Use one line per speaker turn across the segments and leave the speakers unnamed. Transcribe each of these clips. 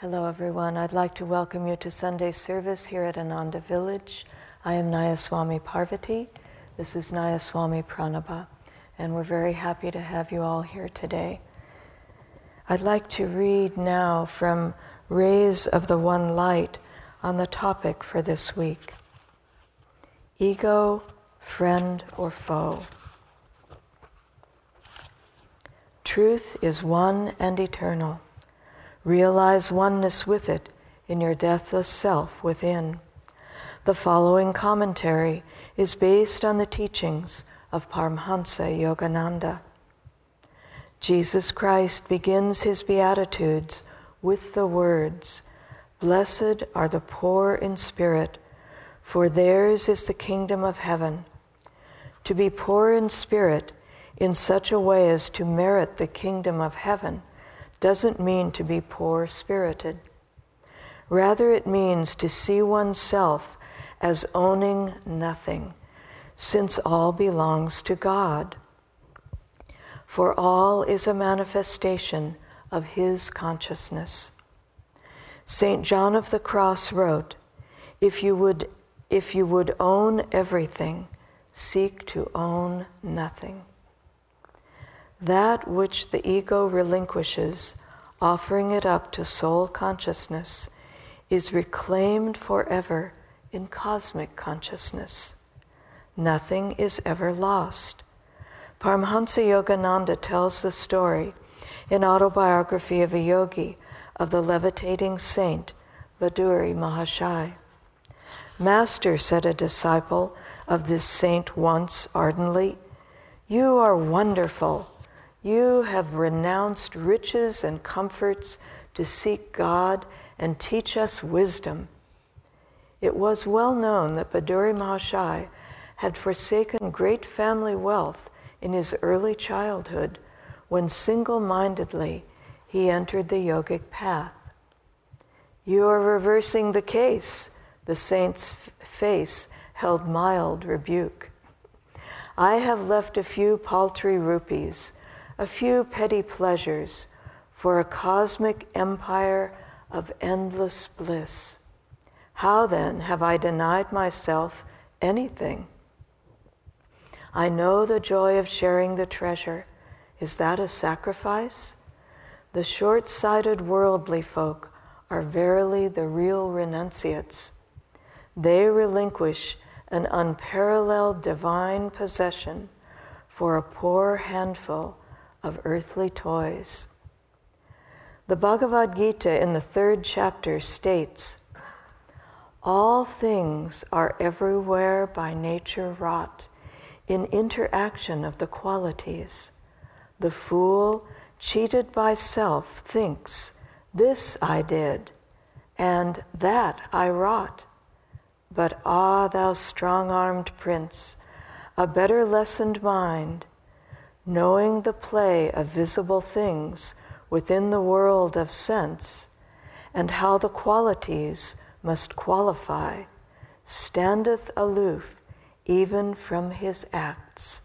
Hello, everyone. I'd like to welcome you to Sunday service here at Ananda Village. I am Nayaswami Parvati. This is Nayaswami Pranaba, and we're very happy to have you all here today. I'd like to read now from Rays of the One Light on the topic for this week Ego, Friend, or Foe. Truth is one and eternal. Realize oneness with it in your deathless self within. The following commentary is based on the teachings of Paramhansa Yogananda. Jesus Christ begins his Beatitudes with the words Blessed are the poor in spirit, for theirs is the kingdom of heaven. To be poor in spirit in such a way as to merit the kingdom of heaven doesn't mean to be poor spirited. Rather, it means to see oneself as owning nothing, since all belongs to God. For all is a manifestation of His consciousness. St. John of the Cross wrote, if you, would, if you would own everything, seek to own nothing. That which the ego relinquishes, offering it up to soul consciousness, is reclaimed forever in cosmic consciousness. Nothing is ever lost. Paramhansa Yogananda tells the story in Autobiography of a Yogi of the levitating saint Bhaduri Mahashai. Master, said a disciple of this saint once ardently, you are wonderful. You have renounced riches and comforts to seek God and teach us wisdom. It was well known that Bhaduri Mahashai had forsaken great family wealth in his early childhood when single mindedly he entered the yogic path. You are reversing the case, the saint's face held mild rebuke. I have left a few paltry rupees a few petty pleasures for a cosmic empire of endless bliss. How then have I denied myself anything? I know the joy of sharing the treasure. Is that a sacrifice? The short sighted worldly folk are verily the real renunciates. They relinquish an unparalleled divine possession for a poor handful of earthly toys. The Bhagavad Gita in the third chapter states All things are everywhere by nature wrought in interaction of the qualities. The fool, cheated by self, thinks, This I did, and that I wrought. But ah, thou strong armed prince, a better lessoned mind knowing the play of visible things within the world of sense, and how the qualities must qualify, standeth aloof even from his acts.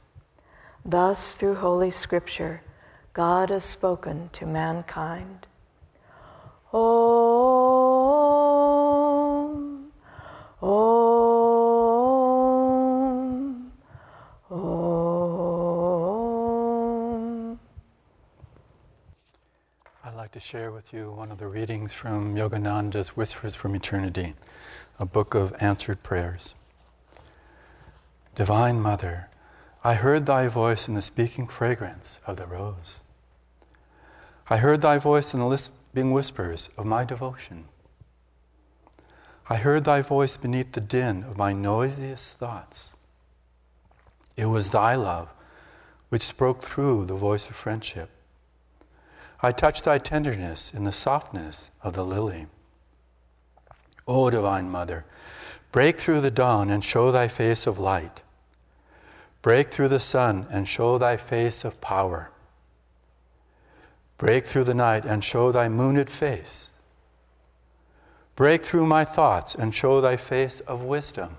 Thus, through Holy Scripture, God has spoken to mankind. Om, Om,
like to share with you one of the readings from Yogananda's Whispers from Eternity, a book of answered prayers. Divine Mother, I heard thy voice in the speaking fragrance of the rose. I heard thy voice in the lisping whispers of my devotion. I heard thy voice beneath the din of my noisiest thoughts. It was thy love which spoke through the voice of friendship. I touch thy tenderness in the softness of the lily. O Divine Mother, break through the dawn and show thy face of light. Break through the sun and show thy face of power. Break through the night and show thy mooned face. Break through my thoughts and show thy face of wisdom.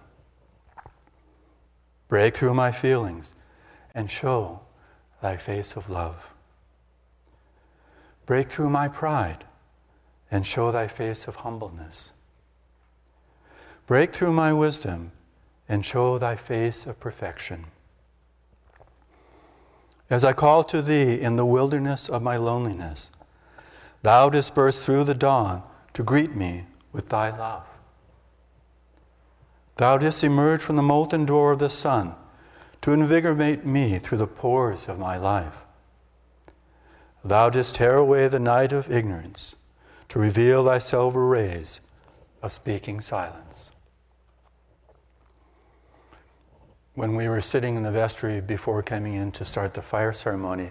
Break through my feelings and show thy face of love. Break through my pride and show thy face of humbleness. Break through my wisdom and show thy face of perfection. As I call to thee in the wilderness of my loneliness, thou disperse through the dawn to greet me with thy love. Thou didst emerge from the molten door of the sun to invigorate me through the pores of my life. Thou didst tear away the night of ignorance to reveal thy silver rays of speaking silence. When we were sitting in the vestry before coming in to start the fire ceremony,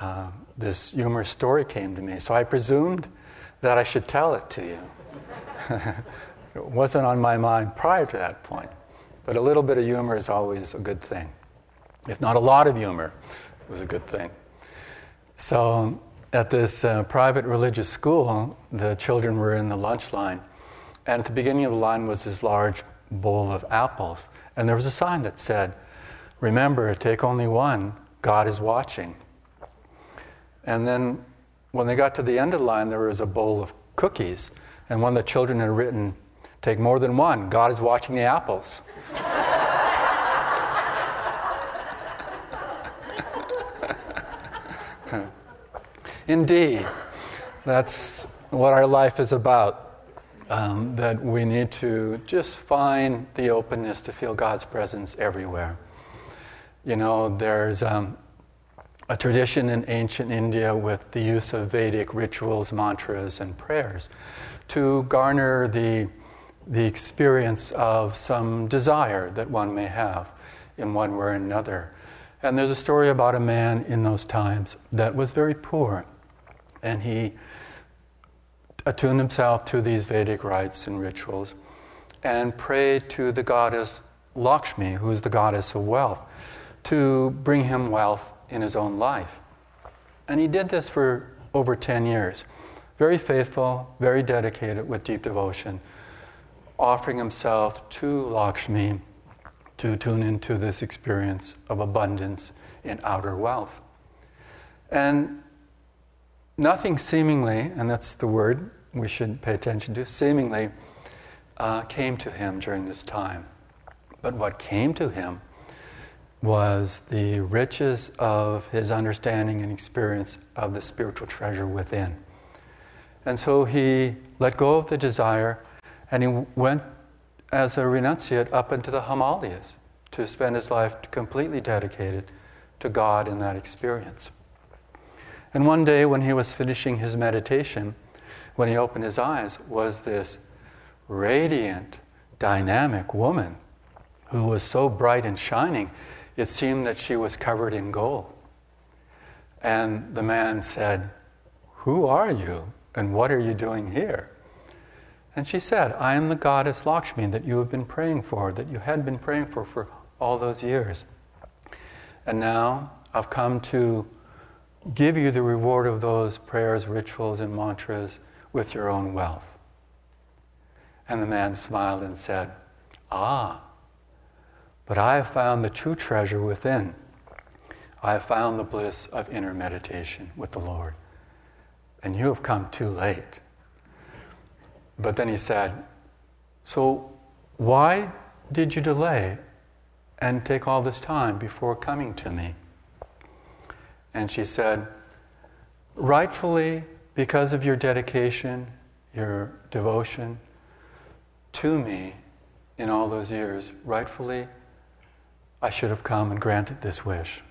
uh, this humorous story came to me, so I presumed that I should tell it to you. it wasn't on my mind prior to that point, but a little bit of humor is always a good thing. If not a lot of humor, it was a good thing. So, at this uh, private religious school, the children were in the lunch line, and at the beginning of the line was this large bowl of apples, and there was a sign that said, Remember, take only one, God is watching. And then when they got to the end of the line, there was a bowl of cookies, and one of the children had written, Take more than one, God is watching the apples. Indeed, that's what our life is about. Um, that we need to just find the openness to feel God's presence everywhere. You know, there's um, a tradition in ancient India with the use of Vedic rituals, mantras, and prayers to garner the, the experience of some desire that one may have in one way or another. And there's a story about a man in those times that was very poor, and he attuned himself to these Vedic rites and rituals and prayed to the goddess Lakshmi, who is the goddess of wealth, to bring him wealth in his own life. And he did this for over 10 years. Very faithful, very dedicated with deep devotion, offering himself to Lakshmi to tune into this experience of abundance in outer wealth. And nothing seemingly, and that's the word we should pay attention to, seemingly uh, came to him during this time. But what came to him was the riches of his understanding and experience of the spiritual treasure within. And so he let go of the desire and he went as a renunciate up into the Himalayas to spend his life completely dedicated to God in that experience. And one day, when he was finishing his meditation, when he opened his eyes, was this radiant, dynamic woman who was so bright and shining, it seemed that she was covered in gold. And the man said, Who are you, and what are you doing here? And she said, I am the goddess Lakshmi that you have been praying for, that you had been praying for for all those years. And now I've come to give you the reward of those prayers, rituals, and mantras with your own wealth. And the man smiled and said, Ah, but I have found the true treasure within. I have found the bliss of inner meditation with the Lord. And you have come too late. But then he said, So why did you delay and take all this time before coming to me? And she said, Rightfully, because of your dedication, your devotion to me in all those years, rightfully, I should have come and granted this wish.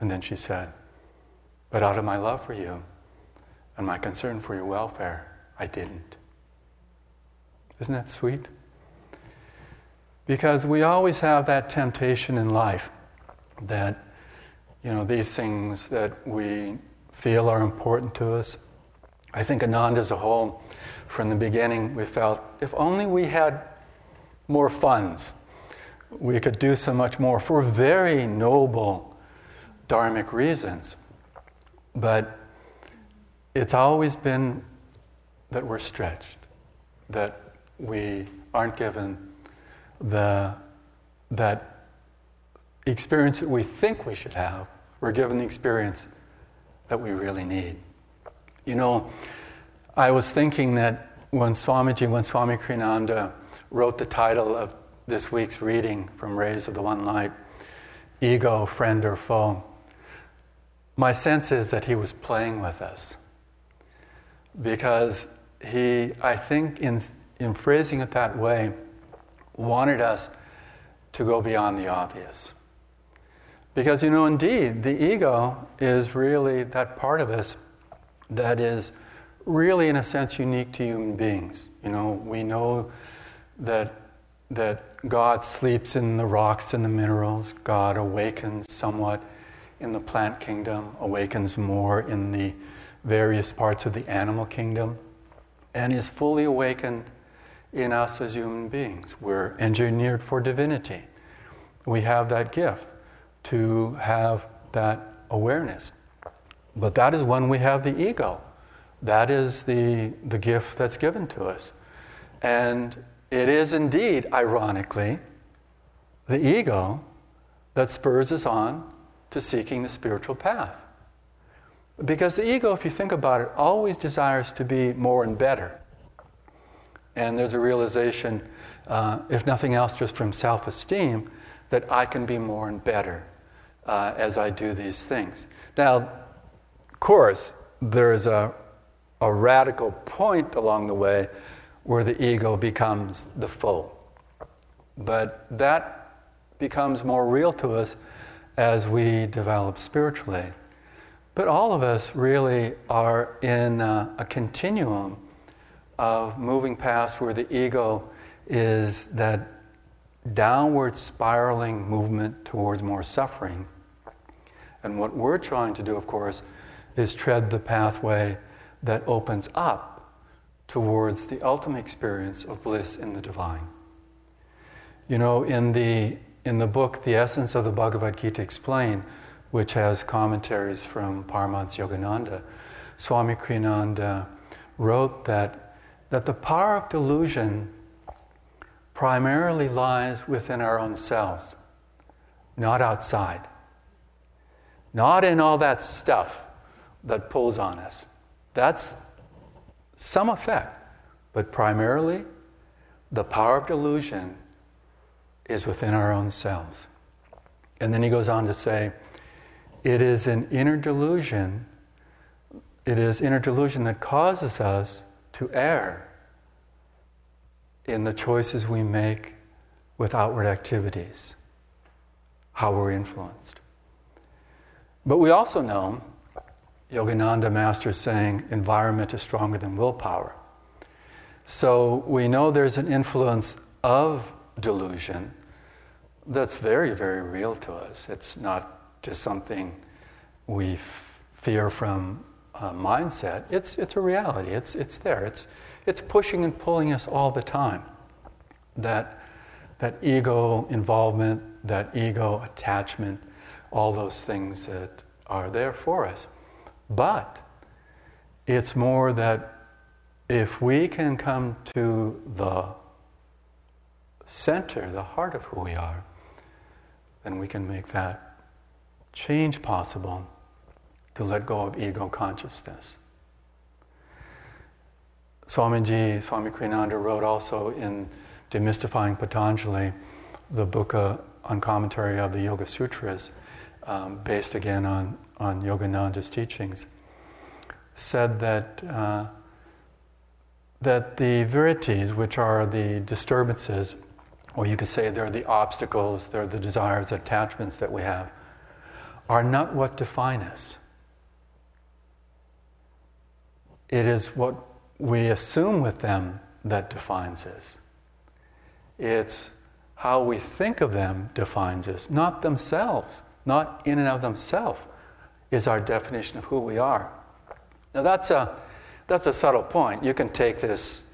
And then she said, But out of my love for you and my concern for your welfare, I didn't. Isn't that sweet? Because we always have that temptation in life that, you know, these things that we feel are important to us. I think Anand as a whole, from the beginning, we felt if only we had more funds, we could do so much more for very noble dharmic reasons. But it's always been that we're stretched, that we aren't given the, that experience that we think we should have, we're given the experience that we really need. You know, I was thinking that when Swamiji, when Swami Kriyananda wrote the title of this week's reading from Rays of the One Light, Ego, Friend or Foe, my sense is that he was playing with us. Because he, I think, in, in phrasing it that way, wanted us to go beyond the obvious. Because, you know, indeed, the ego is really that part of us that is really, in a sense, unique to human beings. You know, we know that, that God sleeps in the rocks and the minerals, God awakens somewhat in the plant kingdom, awakens more in the various parts of the animal kingdom, and is fully awakened in us as human beings. We're engineered for divinity. We have that gift to have that awareness. But that is when we have the ego. That is the, the gift that's given to us. And it is indeed, ironically, the ego that spurs us on to seeking the spiritual path. Because the ego, if you think about it, always desires to be more and better. And there's a realization, uh, if nothing else, just from self esteem, that I can be more and better uh, as I do these things. Now, of course, there's a, a radical point along the way where the ego becomes the foe. But that becomes more real to us as we develop spiritually. But all of us really are in a, a continuum of moving past where the ego is that downward spiraling movement towards more suffering. And what we're trying to do, of course, is tread the pathway that opens up towards the ultimate experience of bliss in the divine. You know, in the, in the book, The Essence of the Bhagavad Gita Explained, which has commentaries from Paramahansa Yogananda, Swami Kriyananda wrote that, that the power of delusion primarily lies within our own selves, not outside. Not in all that stuff that pulls on us. That's some effect, but primarily the power of delusion is within our own selves. And then he goes on to say, it is an inner delusion. It is inner delusion that causes us to err in the choices we make with outward activities, how we're influenced. But we also know, Yogananda Master saying, environment is stronger than willpower. So we know there's an influence of delusion that's very, very real to us. It's not just something we fear from a mindset. It's, it's a reality. It's, it's there. It's, it's pushing and pulling us all the time. That, that ego involvement, that ego attachment, all those things that are there for us. But it's more that if we can come to the center, the heart of who we are, then we can make that change possible to let go of ego consciousness. Swamiji, Swami Kriyananda wrote also in Demystifying Patanjali, the book uh, on commentary of the Yoga Sutras, um, based again on, on Yogananda's teachings, said that, uh, that the vrittis, which are the disturbances, or you could say they're the obstacles, they're the desires, attachments that we have, are not what define us. It is what we assume with them that defines us. It's how we think of them defines us, not themselves, not in and of themselves, is our definition of who we are. Now, that's a, that's a subtle point. You can take this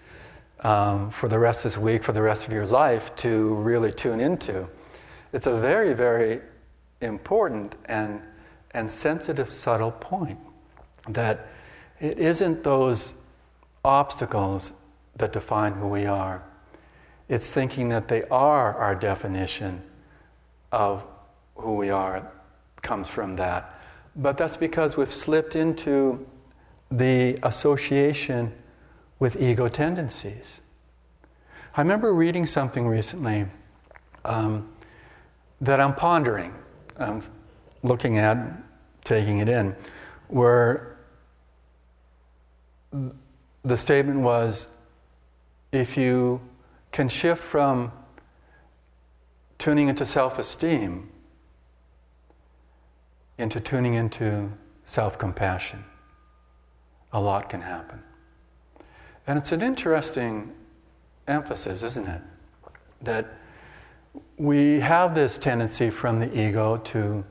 um, for the rest of this week, for the rest of your life, to really tune into. It's a very, very important and, and sensitive, subtle point that it isn't those obstacles that define who we are. It's thinking that they are our definition of who we are comes from that. But that's because we've slipped into the association with ego tendencies. I remember reading something recently um, that I'm pondering, um, looking at, taking it in, where the statement was if you can shift from tuning into self esteem into tuning into self compassion, a lot can happen. And it's an interesting emphasis, isn't it? That we have this tendency from the ego to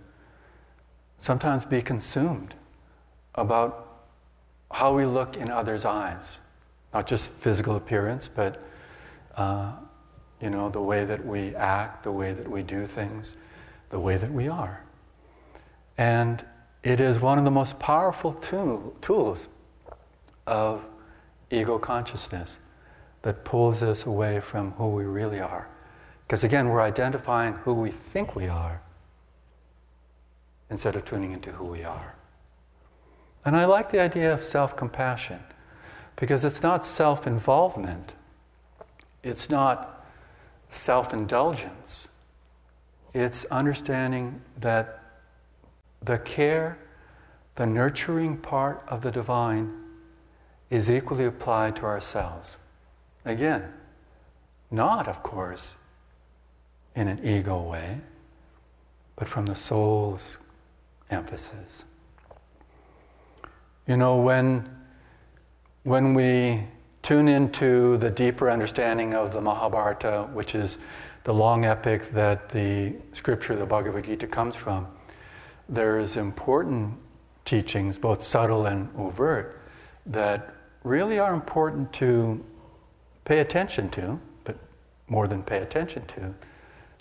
sometimes be consumed about how we look in others' eyes, not just physical appearance, but uh, you know the way that we act, the way that we do things, the way that we are, and it is one of the most powerful tool, tools of ego consciousness that pulls us away from who we really are. Because again, we're identifying who we think we are instead of tuning into who we are. And I like the idea of self compassion because it's not self involvement, it's not self indulgence, it's understanding that the care, the nurturing part of the divine is equally applied to ourselves. Again, not, of course, in an ego way, but from the soul's emphasis. You know, when, when we tune into the deeper understanding of the Mahabharata, which is the long epic that the scripture, the Bhagavad Gita, comes from, there's important teachings, both subtle and overt, that really are important to pay attention to, but more than pay attention to,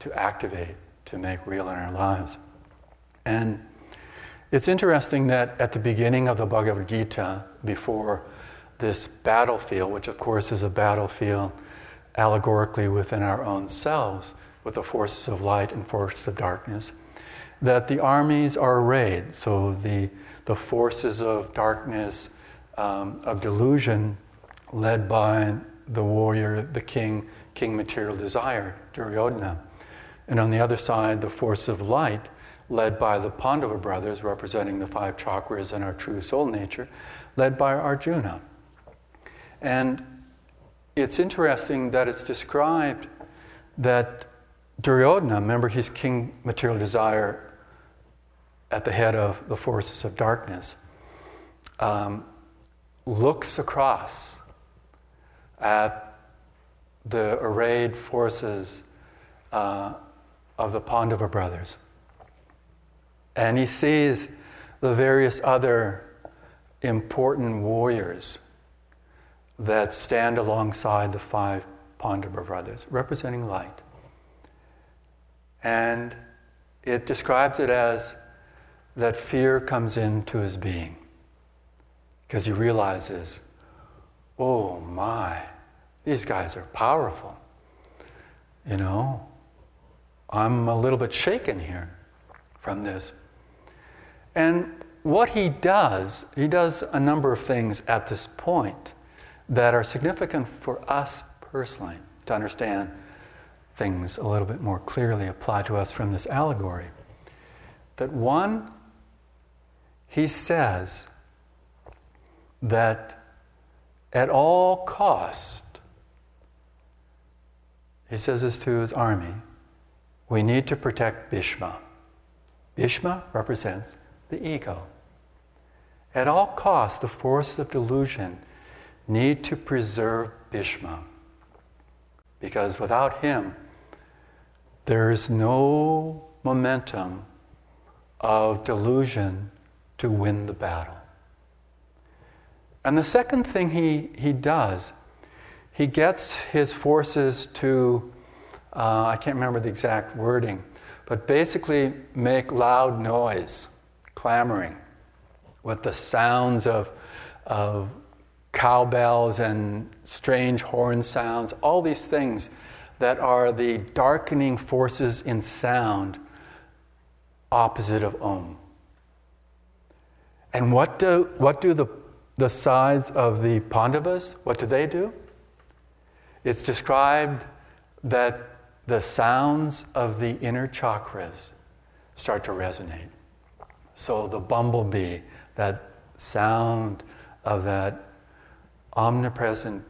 to activate, to make real in our lives. And it's interesting that at the beginning of the Bhagavad Gita, before this battlefield, which of course is a battlefield allegorically within our own selves, with the forces of light and forces of darkness, that the armies are arrayed. So the, the forces of darkness, um, of delusion, led by the warrior, the king, King Material Desire, Duryodhana. And on the other side, the force of light, led by the Pandava brothers, representing the five chakras and our true soul nature, led by Arjuna. And it's interesting that it's described that Duryodhana, remember he's King Material Desire at the head of the forces of darkness, um, looks across at the arrayed forces uh, of the Pandava brothers. And he sees the various other important warriors that stand alongside the five Pandava brothers, representing light. And it describes it as that fear comes into his being because he realizes, oh my, these guys are powerful. You know, I'm a little bit shaken here from this. And what he does, he does a number of things at this point that are significant for us personally to understand things a little bit more clearly apply to us from this allegory. That one, he says that at all cost, he says this to his army, we need to protect Bhishma. Bhishma represents the ego. At all costs, the forces of delusion need to preserve Bhishma. Because without him, there is no momentum of delusion to win the battle. And the second thing he, he does, he gets his forces to, uh, I can't remember the exact wording, but basically make loud noise, clamoring, with the sounds of, of cowbells and strange horn sounds, all these things that are the darkening forces in sound opposite of Om. And what do, what do the the sides of the Pandavas, what do they do? It's described that the sounds of the inner chakras start to resonate. So the bumblebee, that sound of that omnipresent,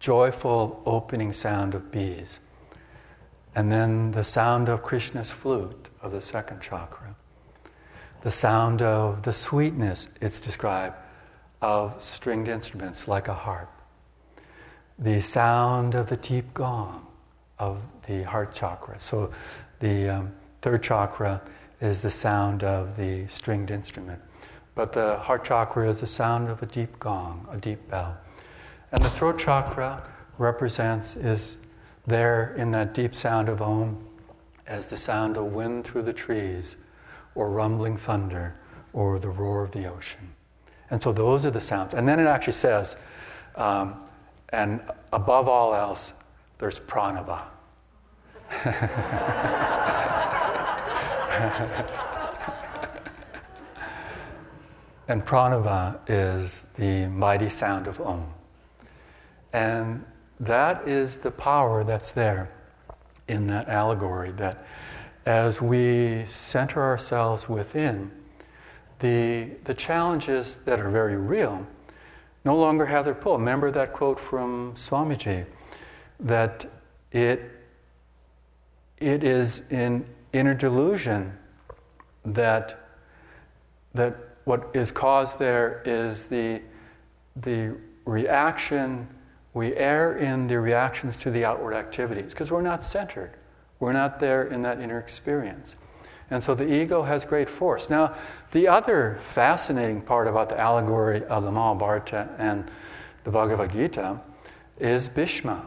joyful opening sound of bees. And then the sound of Krishna's flute of the second chakra. The sound of the sweetness, it's described, of stringed instruments like a harp. The sound of the deep gong of the heart chakra. So the um, third chakra is the sound of the stringed instrument. But the heart chakra is the sound of a deep gong, a deep bell. And the throat chakra represents, is there in that deep sound of Om as the sound of wind through the trees, or rumbling thunder, or the roar of the ocean. And so those are the sounds. And then it actually says, um, and above all else, there's pranava. and pranava is the mighty sound of Om. And that is the power that's there in that allegory that as we center ourselves within, the, the challenges that are very real no longer have their pull. Remember that quote from Swamiji that it, it is in inner delusion that, that what is caused there is the, the reaction, we err in the reactions to the outward activities because we're not centered. We're not there in that inner experience. And so the ego has great force. Now, the other fascinating part about the allegory of the Mahabharata and the Bhagavad Gita is Bhishma,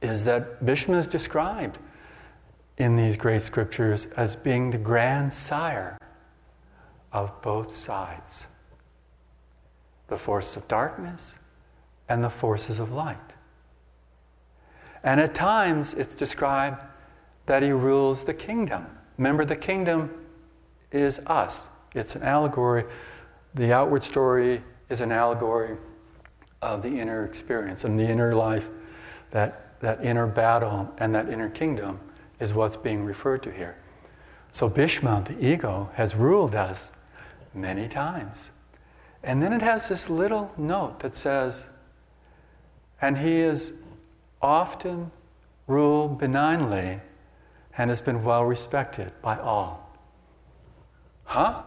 is that Bhishma is described in these great scriptures as being the grandsire of both sides the forces of darkness and the forces of light. And at times it's described that he rules the kingdom. Remember, the kingdom is us, it's an allegory. The outward story is an allegory of the inner experience and the inner life, that, that inner battle and that inner kingdom is what's being referred to here. So Bhishma, the ego, has ruled us many times. And then it has this little note that says, and he is often ruled benignly and has been well respected by all. Huh?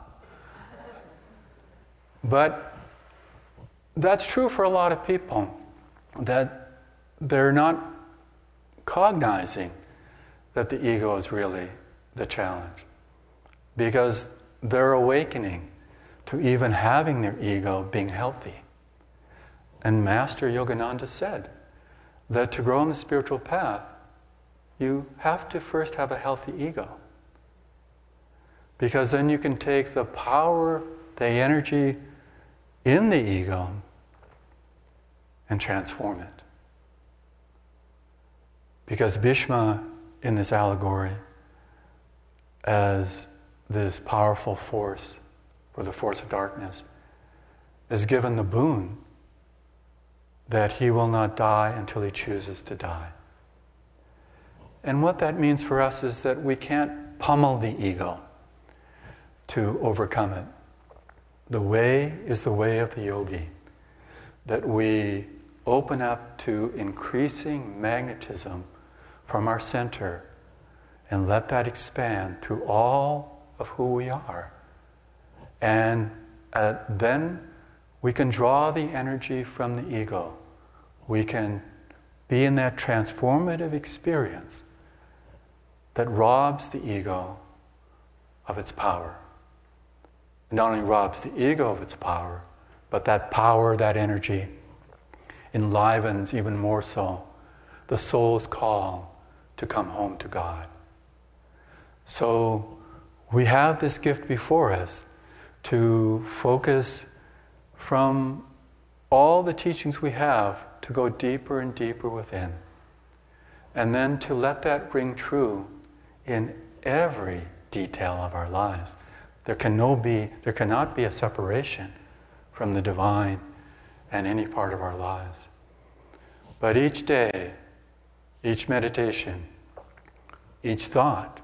But that's true for a lot of people, that they're not cognizing that the ego is really the challenge. Because they're awakening to even having their ego being healthy. And Master Yogananda said that to grow on the spiritual path, you have to first have a healthy ego. Because then you can take the power, the energy in the ego and transform it. Because Bhishma, in this allegory, as this powerful force, or the force of darkness, is given the boon that he will not die until he chooses to die. And what that means for us is that we can't pummel the ego to overcome it. The way is the way of the yogi, that we open up to increasing magnetism from our center and let that expand through all of who we are. And uh, then we can draw the energy from the ego. We can be in that transformative experience that robs the ego of its power. not only robs the ego of its power, but that power, that energy, enlivens even more so the soul's call to come home to God. So we have this gift before us to focus from all the teachings we have to go deeper and deeper within. And then to let that ring true in every detail of our lives. There can no be, there cannot be a separation from the divine and any part of our lives. But each day, each meditation, each thought,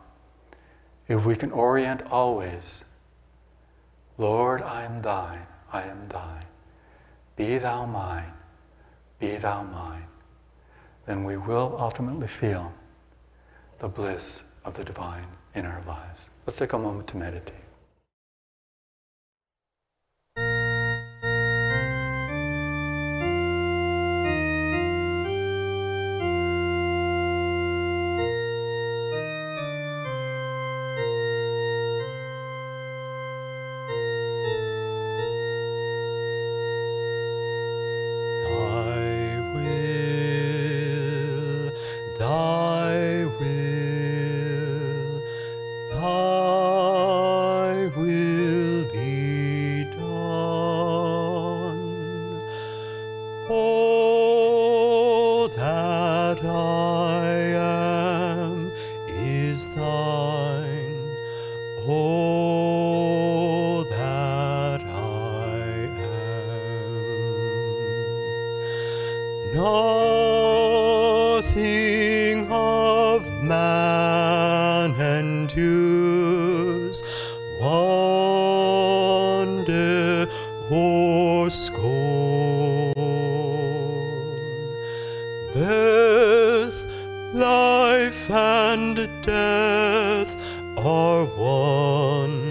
if we can orient always, Lord, I am thine, I am thine, be thou mine, be thou mine, then we will ultimately feel the bliss of the divine in our lives. Let's take a moment to meditate.
Alone.